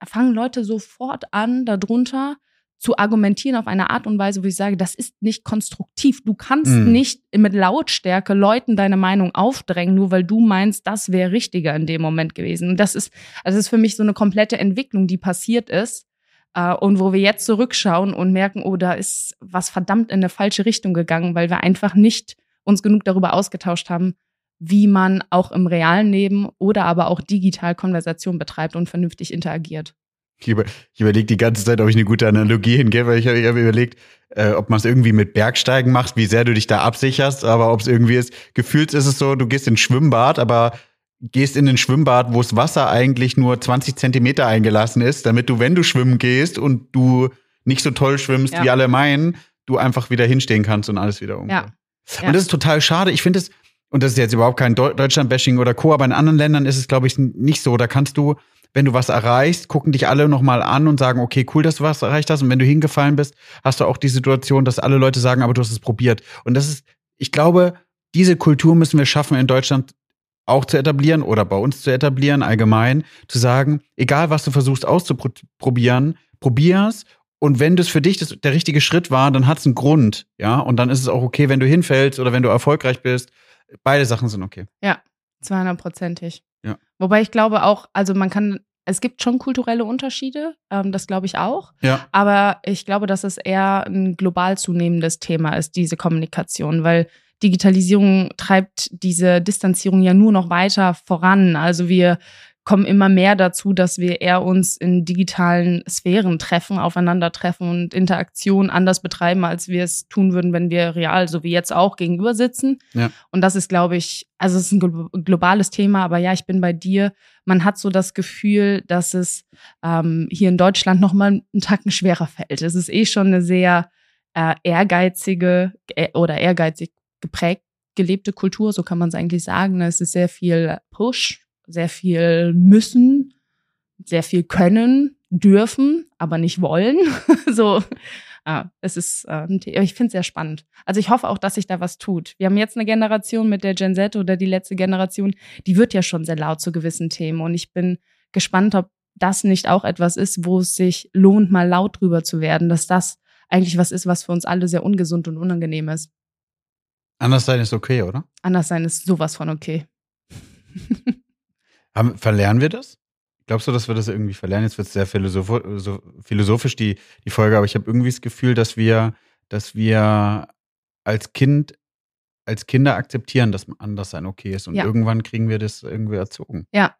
[SPEAKER 3] fangen Leute sofort an, darunter zu argumentieren auf eine Art und Weise, wo ich sage, das ist nicht konstruktiv. Du kannst
[SPEAKER 1] Mhm.
[SPEAKER 3] nicht mit Lautstärke Leuten deine Meinung aufdrängen, nur weil du meinst, das wäre richtiger in dem Moment gewesen. Und das ist, also das ist für mich so eine komplette Entwicklung, die passiert ist. Äh, und wo wir jetzt zurückschauen und merken, oh, da ist was verdammt in eine falsche Richtung gegangen, weil wir einfach nicht uns genug darüber ausgetauscht haben, wie man auch im realen Leben oder aber auch digital Konversation betreibt und vernünftig interagiert.
[SPEAKER 1] Ich, über, ich überlege die ganze Zeit, ob ich eine gute Analogie hingebe, weil ich habe hab überlegt, äh, ob man es irgendwie mit Bergsteigen macht, wie sehr du dich da absicherst, aber ob es irgendwie ist, gefühlt ist es so, du gehst ins Schwimmbad, aber gehst in ein Schwimmbad, wo das Wasser eigentlich nur 20 Zentimeter eingelassen ist, damit du, wenn du schwimmen gehst und du nicht so toll schwimmst,
[SPEAKER 3] Ja.
[SPEAKER 1] wie alle meinen, du einfach wieder hinstehen kannst und alles wieder um.
[SPEAKER 3] Ja. Ja.
[SPEAKER 1] Und das ist total schade. Ich finde es, und das ist jetzt überhaupt kein Deu- Deutschland-Bashing oder Co., aber in anderen Ländern ist es, glaube ich, nicht so. Da kannst du, wenn du was erreichst, gucken dich alle nochmal an und sagen, okay, cool, dass du was erreicht hast. Und wenn du hingefallen bist, hast du auch die Situation, dass alle Leute sagen, aber du hast es probiert. Und das ist, ich glaube, diese Kultur müssen wir schaffen, in Deutschland auch zu etablieren oder bei uns zu etablieren, allgemein, zu sagen, egal was du versuchst auszuprobieren, probier's. Und wenn das für dich das, der richtige Schritt war, dann hat es einen Grund, ja. Und dann ist es auch okay, wenn du hinfällst oder wenn du erfolgreich bist. Beide Sachen sind okay.
[SPEAKER 3] 200-prozentig.
[SPEAKER 1] Ja.
[SPEAKER 3] Wobei ich glaube auch, also man kann, es gibt schon kulturelle Unterschiede, ähm, das glaube ich auch.
[SPEAKER 1] Ja.
[SPEAKER 3] Aber ich glaube, dass es eher ein global zunehmendes Thema ist, diese Kommunikation, weil Digitalisierung treibt diese Distanzierung ja nur noch weiter voran. Also wir kommen immer mehr dazu, dass wir eher uns in digitalen Sphären treffen, aufeinandertreffen und Interaktion anders betreiben, als wir es tun würden, wenn wir real, so wie jetzt auch, gegenüber sitzen.
[SPEAKER 1] Ja.
[SPEAKER 3] Und das ist, glaube ich, also es ist ein glo- globales Thema, aber ja, ich bin bei dir. Man hat so das Gefühl, dass es ähm, hier in Deutschland noch mal einen Tacken schwerer fällt. Es ist eh schon eine sehr äh, ehrgeizige äh, oder ehrgeizig geprägt gelebte Kultur, so kann man es eigentlich sagen. Es ist sehr viel Push, sehr viel müssen, sehr viel können, dürfen, aber nicht wollen. so, ah, es ist, äh, ich finde es sehr spannend. Also ich hoffe auch, dass sich da was tut. Wir haben jetzt eine Generation mit der Gen Z oder die letzte Generation, die wird ja schon sehr laut zu gewissen Themen. Und ich bin gespannt, ob das nicht auch etwas ist, wo es sich lohnt, mal laut drüber zu werden, dass das eigentlich was ist, was für uns alle sehr ungesund und unangenehm ist.
[SPEAKER 1] Anders sein ist okay, oder?
[SPEAKER 3] Anders sein ist sowas von okay.
[SPEAKER 1] Haben, verlernen wir das? Glaubst du, dass wir das irgendwie verlernen? Jetzt wird es sehr philosoph so philosophisch, die, die Folge, aber ich habe irgendwie das Gefühl, dass wir, dass wir als Kind, als Kinder akzeptieren, dass anders sein okay ist. Und
[SPEAKER 3] Ja.
[SPEAKER 1] irgendwann kriegen wir das irgendwie erzogen.
[SPEAKER 3] Ja.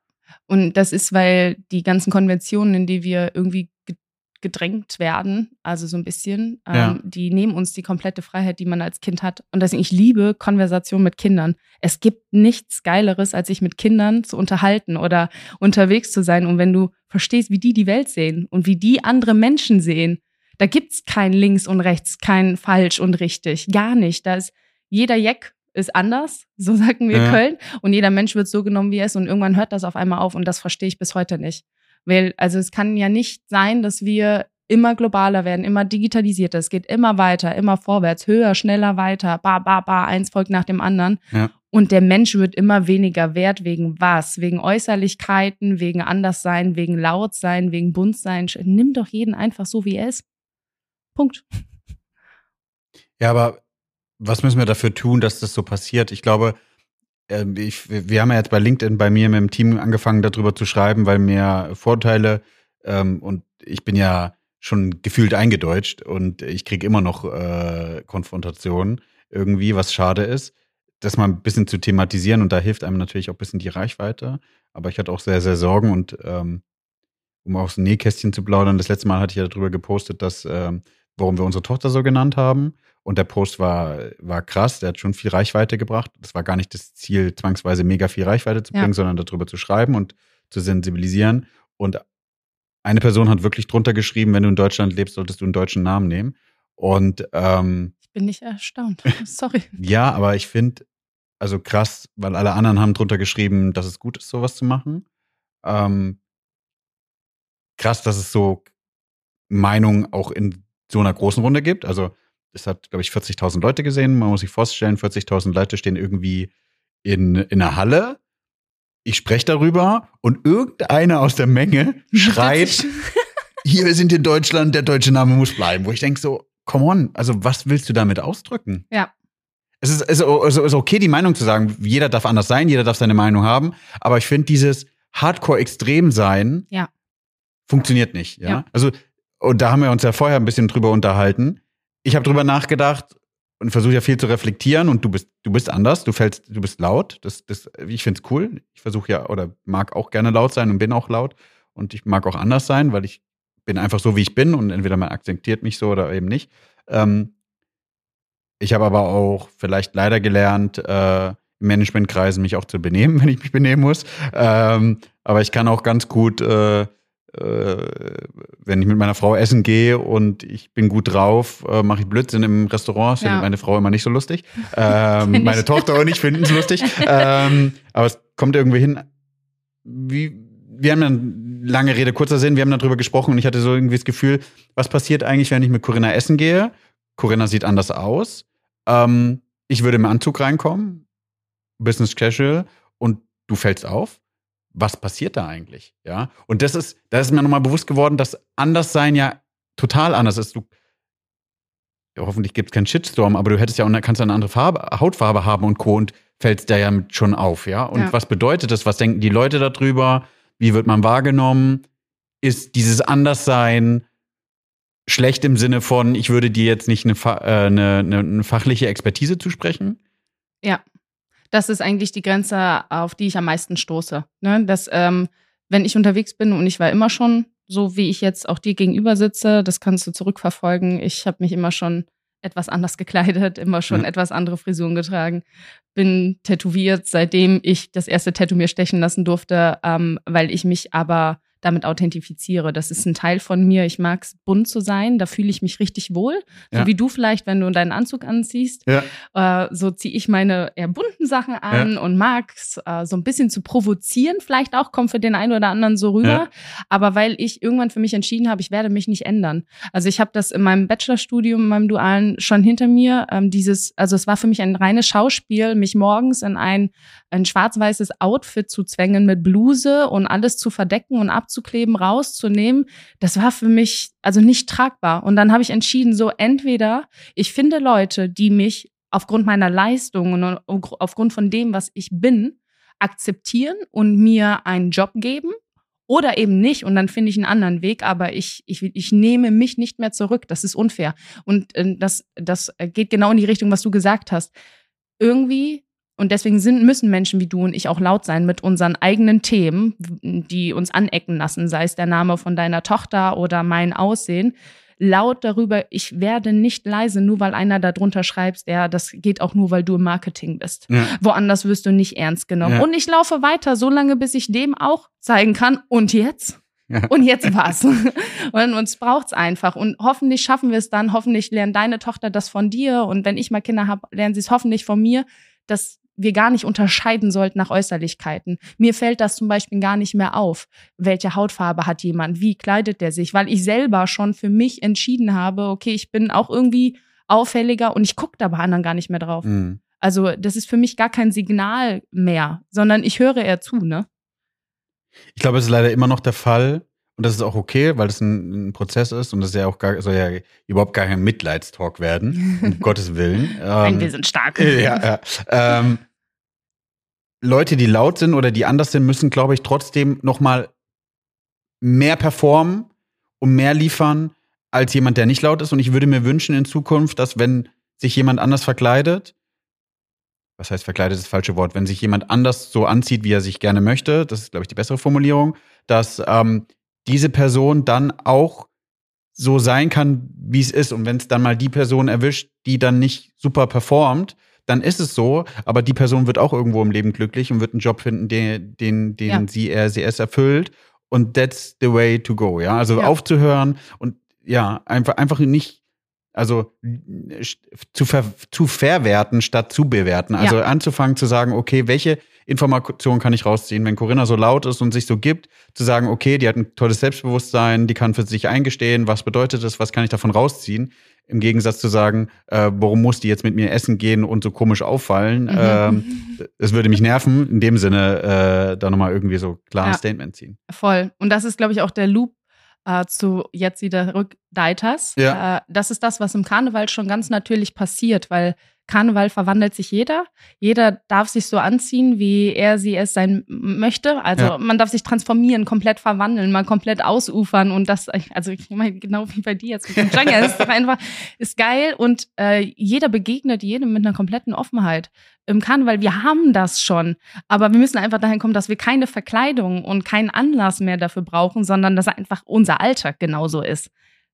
[SPEAKER 3] Und das ist, weil die ganzen Konventionen, in die wir irgendwie ge- gedrängt werden, also so ein bisschen, ähm,
[SPEAKER 1] Ja.
[SPEAKER 3] die nehmen uns die komplette Freiheit, die man als Kind hat. Und deswegen, ich liebe Konversation mit Kindern. Es gibt nichts Geileres, als sich mit Kindern zu unterhalten oder unterwegs zu sein. Und wenn du verstehst, wie die die Welt sehen und wie die andere Menschen sehen, da gibt's kein links und rechts, kein falsch und richtig, gar nicht. Da ist jeder Jack ist anders, so sagen wir ja. Köln. Und jeder Mensch wird so genommen, wie er ist. Und irgendwann hört das auf einmal auf. Und das verstehe ich bis heute nicht. Weil, also es kann ja nicht sein, dass wir immer globaler werden, immer digitalisierter. Es geht immer weiter, immer vorwärts, höher, schneller, weiter, ba, ba, ba, eins folgt nach dem anderen. Ja. Und der Mensch wird immer weniger wert wegen was? Wegen Äußerlichkeiten, wegen Anderssein, wegen Lautsein, wegen Buntsein. Nimm doch jeden einfach so, wie er ist. Punkt.
[SPEAKER 1] Ja, aber was müssen wir dafür tun, dass das so passiert? Ich glaube, ich, wir haben ja jetzt bei LinkedIn bei mir mit dem Team angefangen, darüber zu schreiben, weil mir Vorteile ähm, und ich bin ja schon gefühlt eingedeutscht und ich kriege immer noch äh, Konfrontationen irgendwie, was schade ist, das mal ein bisschen zu thematisieren und da hilft einem natürlich auch ein bisschen die Reichweite. Aber ich hatte auch sehr, sehr Sorgen und ähm, um aus dem Nähkästchen zu plaudern, das letzte Mal hatte ich ja darüber gepostet, dass ähm, warum wir unsere Tochter so genannt haben. Und der Post war, war krass, der hat schon viel Reichweite gebracht. Das war gar nicht das Ziel, zwangsweise mega viel Reichweite zu bringen, ja. sondern darüber zu schreiben und zu sensibilisieren. Und eine Person hat wirklich drunter geschrieben, wenn du in Deutschland lebst, solltest du einen deutschen Namen nehmen. Und ähm,
[SPEAKER 3] ich bin nicht erstaunt. Sorry.
[SPEAKER 1] ja, aber ich finde, also krass, weil alle anderen haben drunter geschrieben, dass es gut ist, sowas zu machen. Ähm, krass, dass es so Meinungen auch in so einer großen Runde gibt. Also es hat, glaube ich, 40.000 Leute gesehen. Man muss sich vorstellen, 40.000 Leute stehen irgendwie in, in einer Halle. Ich spreche darüber und irgendeiner aus der Menge schreit, hier, wir sind in Deutschland, der deutsche Name muss bleiben. Wo ich denke so, come on, also was willst du damit ausdrücken?
[SPEAKER 3] Ja.
[SPEAKER 1] Es ist, es ist okay, die Meinung zu sagen. Jeder darf anders sein, jeder darf seine Meinung haben. Aber ich finde, dieses Hardcore-Extrem sein
[SPEAKER 3] ja.
[SPEAKER 1] funktioniert nicht. Ja? ja. Also und da haben wir uns ja vorher ein bisschen drüber unterhalten. Ich habe drüber nachgedacht und versuche ja viel zu reflektieren und du bist, du bist anders, du fällst, du bist laut. Das, das, ich finde es cool. Ich versuche ja oder mag auch gerne laut sein und bin auch laut. Und ich mag auch anders sein, weil ich bin einfach so, wie ich bin und entweder man akzeptiert mich so oder eben nicht. Ähm, ich habe aber auch vielleicht leider gelernt, äh, in Managementkreisen mich auch zu benehmen, wenn ich mich benehmen muss. Ähm, aber ich kann auch ganz gut äh, wenn ich mit meiner Frau essen gehe und ich bin gut drauf, äh, mache ich Blödsinn im Restaurant. Das ja. findet meine Frau immer nicht so lustig. Ähm, meine Tochter und ich finden es lustig. Ähm, aber es kommt irgendwie hin. Wie, wir haben dann lange Rede, kurzer Sinn, wir haben darüber gesprochen und ich hatte so irgendwie das Gefühl, was passiert eigentlich, wenn ich mit Corinna essen gehe? Corinna sieht anders aus. Ähm, ich würde im Anzug reinkommen, Business Casual, und du fällst auf was passiert da eigentlich? Ja. Und das ist, da ist mir nochmal bewusst geworden, dass Anderssein ja total anders ist. Du, ja, hoffentlich gibt es keinen Shitstorm, aber du hättest ja auch, kannst ja eine andere Farbe, Hautfarbe haben und Co. und fällst da ja schon auf, ja. Und ja. was bedeutet das? Was denken die Leute darüber? Wie wird man wahrgenommen? Ist dieses Anderssein schlecht im Sinne von, ich würde dir jetzt nicht eine, äh, eine, eine fachliche Expertise zusprechen?
[SPEAKER 3] Ja das ist eigentlich die Grenze, auf die ich am meisten stoße. Ne? Dass, ähm, wenn ich unterwegs bin und ich war immer schon so, wie ich jetzt auch dir gegenüber sitze, das kannst du zurückverfolgen. Ich habe mich immer schon etwas anders gekleidet, immer schon ja. etwas andere Frisuren getragen, bin tätowiert, seitdem ich das erste Tattoo mir stechen lassen durfte, ähm, weil ich mich aber damit authentifiziere. Das ist ein Teil von mir. Ich mag es, bunt zu sein. Da fühle ich mich richtig wohl. So ja. wie du vielleicht, wenn du deinen Anzug anziehst. Ja. Äh, so ziehe ich meine eher bunten Sachen an ja. und mag es äh, so ein bisschen zu provozieren. Vielleicht auch kommt für den einen oder anderen so rüber. Aber weil ich irgendwann für mich entschieden habe, ich werde mich nicht ändern. Also ich habe das in meinem Bachelorstudium, in meinem Dualen schon hinter mir. Ähm, dieses, also es war für mich ein reines Schauspiel, mich morgens in ein, ein schwarz-weißes Outfit zu zwängen mit Bluse und alles zu verdecken und abzukleben, rauszunehmen, das war für mich also nicht tragbar. Und dann habe ich entschieden, so entweder ich finde Leute, die mich aufgrund meiner Leistungen und aufgrund von dem, was ich bin, akzeptieren und mir einen Job geben oder eben nicht und dann finde ich einen anderen Weg, aber ich, ich, ich nehme mich nicht mehr zurück. Das ist unfair. Und äh, das, das geht genau in die Richtung, was du gesagt hast. Irgendwie und deswegen sind, müssen Menschen wie du und ich auch laut sein mit unseren eigenen Themen, die uns anecken lassen, sei es der Name von deiner Tochter oder mein Aussehen. Laut darüber, ich werde nicht leise, nur weil einer darunter schreibt, ja, das geht auch nur, weil du im Marketing bist. Ja. Woanders wirst du nicht ernst genommen. Ja. Und ich laufe weiter, so lange, bis ich dem auch zeigen kann. Und jetzt? Und jetzt was? und uns braucht's einfach. Und hoffentlich schaffen wir es dann. Hoffentlich lernt deine Tochter das von dir. Und wenn ich mal Kinder habe, lernen sie es hoffentlich von mir dass wir gar nicht unterscheiden sollten nach Äußerlichkeiten. Mir fällt das zum Beispiel gar nicht mehr auf. Welche Hautfarbe hat jemand? Wie kleidet der sich? Weil ich selber schon für mich entschieden habe, okay, ich bin auch irgendwie auffälliger und ich gucke da bei anderen gar nicht mehr drauf. Mhm. Also das ist für mich gar kein Signal mehr, sondern ich höre eher zu, ne?
[SPEAKER 1] Ich glaube, es ist leider immer noch der Fall, und das ist auch okay, weil das ein, ein, Prozess ist und das ist ja auch gar, soll ja überhaupt gar kein Mitleidstalk werden, um Gottes Willen.
[SPEAKER 3] Nein, ähm, wir sind stark.
[SPEAKER 1] Ja, ja. Ähm, Leute, die laut sind oder die anders sind, müssen, glaube ich, trotzdem noch mal mehr performen und mehr liefern als jemand, der nicht laut ist. Und ich würde mir wünschen in Zukunft, dass wenn sich jemand anders verkleidet, was heißt verkleidet ist das falsche Wort, wenn sich jemand anders so anzieht, wie er sich gerne möchte, das ist, glaube ich, die bessere Formulierung, dass ähm, diese Person dann auch so sein kann, wie es ist. Und wenn es dann mal die Person erwischt, die dann nicht super performt, dann ist es so, aber die Person wird auch irgendwo im Leben glücklich und wird einen Job finden, den, den, den ja. sie, er, sie es erfüllt. Und that's the way to go, ja. Also ja. aufzuhören und ja, einfach, einfach nicht, also zu, ver, zu verwerten statt zu bewerten. Also ja. anzufangen zu sagen, okay, welche Information kann ich rausziehen, wenn Corinna so laut ist und sich so gibt, zu sagen, okay, die hat ein tolles Selbstbewusstsein, die kann für sich eingestehen, was bedeutet das, was kann ich davon rausziehen? Im Gegensatz zu sagen, äh, warum muss die jetzt mit mir essen gehen und so komisch auffallen? Mhm. Ähm, es würde mich nerven, in dem Sinne äh, da nochmal irgendwie so klar ein ja, Statement ziehen.
[SPEAKER 3] Voll. Und das ist, glaube ich, auch der Loop äh, zu jetzt wieder Rückdeiters. Ja. Äh, das ist das, was im Karneval schon ganz natürlich passiert, weil Karneval verwandelt sich jeder. Jeder darf sich so anziehen, wie er sie es sein möchte. Also ja. man darf sich transformieren, komplett verwandeln, mal komplett ausufern und das, also ich meine, genau wie bei dir jetzt mit dem Jungle, ist einfach, ist geil und äh, jeder begegnet jedem mit einer kompletten Offenheit. Im Karneval, wir haben das schon, aber wir müssen einfach dahin kommen, dass wir keine Verkleidung und keinen Anlass mehr dafür brauchen, sondern dass einfach unser Alltag genauso ist.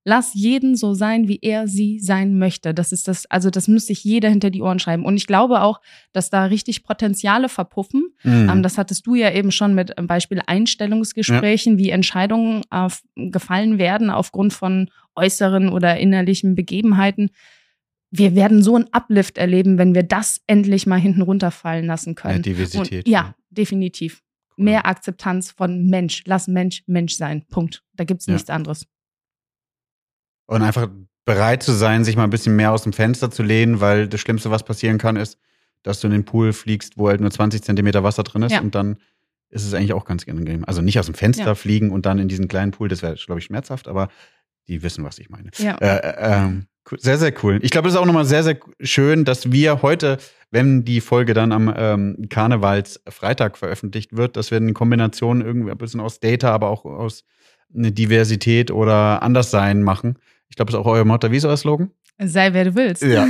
[SPEAKER 3] Lass jeden so sein, wie er sie sein möchte. Das ist das, also das müsste sich jeder hinter die Ohren schreiben. Und ich glaube auch, dass da richtig Potenziale verpuffen. Mhm. Ähm, das hattest du ja eben schon mit ähm, Beispiel Einstellungsgesprächen, ja. wie Entscheidungen äh, gefallen werden aufgrund von äußeren oder innerlichen Begebenheiten. Wir werden so einen Uplift erleben, wenn wir das endlich mal hinten runterfallen lassen können. Ja,
[SPEAKER 1] Diversität.
[SPEAKER 3] Und, ja, definitiv. Mehr Akzeptanz von Mensch. Lass Mensch Mensch sein. Punkt. Da gibt's ja. nichts anderes.
[SPEAKER 1] Und einfach bereit zu sein, sich mal ein bisschen mehr aus dem Fenster zu lehnen, weil das Schlimmste, was passieren kann, ist, dass du in den Pool fliegst, wo halt nur 20 Zentimeter Wasser drin ist ja. und dann ist es eigentlich auch ganz angenehm. Also nicht aus dem Fenster ja. fliegen und dann in diesen kleinen Pool, das wäre, glaube ich, schmerzhaft, aber die wissen, was ich meine. Ja. Äh, äh, ähm, sehr, sehr cool. Ich glaube, das ist auch nochmal sehr, sehr schön, dass wir heute, wenn die Folge dann am ähm, Karnevalsfreitag veröffentlicht wird, dass wir in Kombination irgendwie ein bisschen aus Data, aber auch aus eine Diversität oder Anderssein machen. Ich glaube, das ist auch euer Motto. Wie ist euer Slogan?
[SPEAKER 3] Sei wer du willst.
[SPEAKER 1] Ja.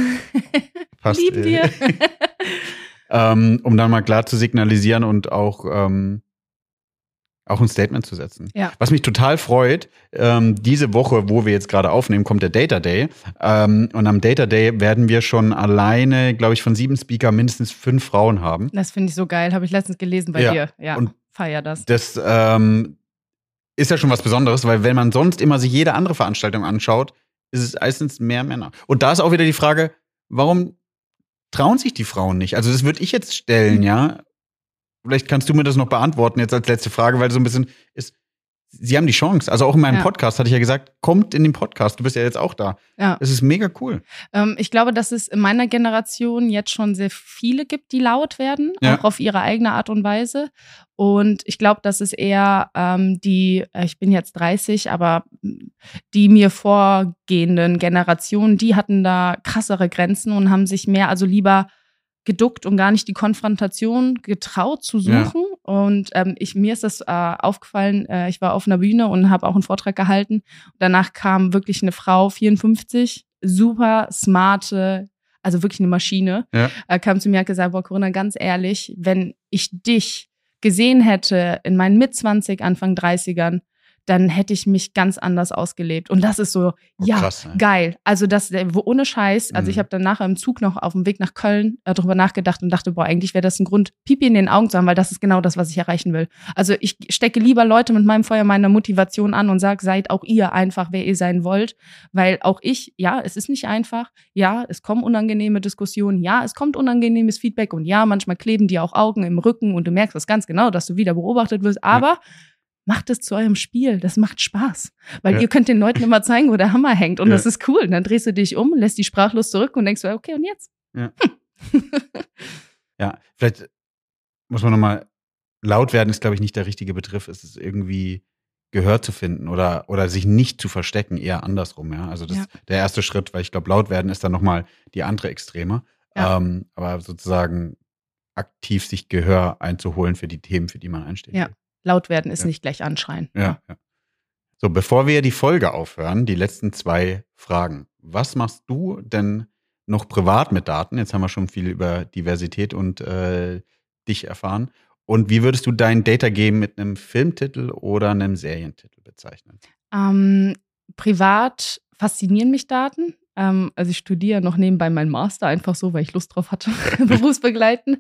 [SPEAKER 3] Passt. Lieben dir.
[SPEAKER 1] ähm, um dann mal klar zu signalisieren und auch, ähm, auch ein Statement zu setzen.
[SPEAKER 3] Ja.
[SPEAKER 1] Was mich total freut, ähm, diese Woche, wo wir jetzt gerade aufnehmen, kommt der Data Day. Ähm, und am Data Day werden wir schon alleine, glaube ich, von sieben Speaker mindestens fünf Frauen haben.
[SPEAKER 3] Das finde ich so geil. Habe ich letztens gelesen bei ja. dir. Ja. Und feier das.
[SPEAKER 1] Das, ähm, ist ja schon was Besonderes, weil wenn man sonst immer sich jede andere Veranstaltung anschaut, ist es meistens mehr Männer. Und da ist auch wieder die Frage, warum trauen sich die Frauen nicht? Also das würde ich jetzt stellen, ja. Vielleicht kannst du mir das noch beantworten jetzt als letzte Frage, weil so ein bisschen ist, Sie haben die Chance. Also auch in meinem ja. Podcast hatte ich ja gesagt, kommt in den Podcast. Du bist ja jetzt auch da. Ja. Es ist mega cool.
[SPEAKER 3] Ähm, ich glaube, dass es in meiner Generation jetzt schon sehr viele gibt, die laut werden, ja. auch auf ihre eigene Art und Weise. Und ich glaube, dass es eher ähm, die, äh, ich bin jetzt 30, aber die mir vorgehenden Generationen, die hatten da krassere Grenzen und haben sich mehr, also lieber geduckt und gar nicht die Konfrontation getraut zu suchen. Ja. Und ähm, ich, mir ist das äh, aufgefallen, äh, ich war auf einer Bühne und habe auch einen Vortrag gehalten. Danach kam wirklich eine Frau, 54, super smarte, also wirklich eine Maschine, ja. äh, kam zu mir und hat gesagt, boah, Corinna, ganz ehrlich, wenn ich dich gesehen hätte in meinen Mitzwanzig, Anfang 30ern, dann hätte ich mich ganz anders ausgelebt. Und das ist so, oh, ja, krass, ne? geil. Also das, wo ohne Scheiß, also mhm. ich habe dann nachher im Zug noch auf dem Weg nach Köln äh, darüber nachgedacht und dachte, boah, eigentlich wäre das ein Grund, Pipi in den Augen zu haben, weil das ist genau das, was ich erreichen will. Also ich stecke lieber Leute mit meinem Feuer, meiner Motivation an und sage, seid auch ihr einfach, wer ihr sein wollt. Weil auch ich, ja, es ist nicht einfach. Ja, es kommen unangenehme Diskussionen. Ja, es kommt unangenehmes Feedback. Und ja, manchmal kleben dir auch Augen im Rücken und du merkst das ganz genau, dass du wieder beobachtet wirst. Aber ja macht es zu eurem Spiel. Das macht Spaß. Weil ja. ihr könnt den Leuten immer zeigen, wo der Hammer hängt. Und ja. das ist cool. Und dann drehst du dich um, lässt die sprachlos zurück und denkst okay, und jetzt?
[SPEAKER 1] Ja, hm. ja vielleicht muss man nochmal, laut werden ist, glaube ich, nicht der richtige Begriff. Es ist irgendwie Gehör zu finden oder, oder sich nicht zu verstecken, eher andersrum. Ja? Also das ja. der erste Schritt, weil ich glaube, laut werden ist dann nochmal die andere Extreme. Ja. Ähm, aber sozusagen aktiv sich Gehör einzuholen für die Themen, für die man einsteht.
[SPEAKER 3] Ja. Laut werden ist ja. nicht gleich anschreien.
[SPEAKER 1] Ja, ja. So, bevor wir die Folge aufhören, die letzten zwei Fragen. Was machst du denn noch privat mit Daten? Jetzt haben wir schon viel über Diversität und äh, dich erfahren. Und wie würdest du dein Data Game mit einem Filmtitel oder einem Serientitel bezeichnen?
[SPEAKER 3] Ähm, privat faszinieren mich Daten. Ähm, also ich studiere noch nebenbei meinen Master, einfach so, weil ich Lust drauf hatte, berufsbegleiten.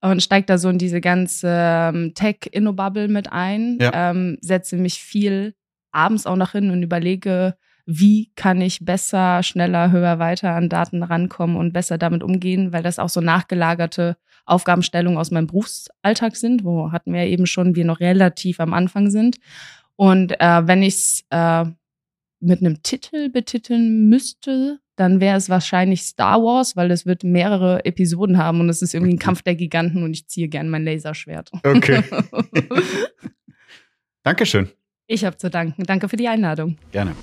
[SPEAKER 3] Und steige da so in diese ganze ähm, Tech-Inno-Bubble mit ein. Ja. Ähm, setze mich viel abends auch noch hin und überlege, wie kann ich besser, schneller, höher, weiter an Daten rankommen und besser damit umgehen, weil das auch so nachgelagerte Aufgabenstellungen aus meinem Berufsalltag sind, wo hatten wir eben schon, wir noch relativ am Anfang sind. Und äh, wenn ich es äh, mit einem Titel betiteln müsste, dann wäre es wahrscheinlich Star Wars, weil es wird mehrere Episoden haben und es ist irgendwie ein Kampf der Giganten und ich ziehe gern mein Laserschwert.
[SPEAKER 1] Okay. Dankeschön.
[SPEAKER 3] Ich habe zu danken. Danke für die Einladung.
[SPEAKER 1] Gerne.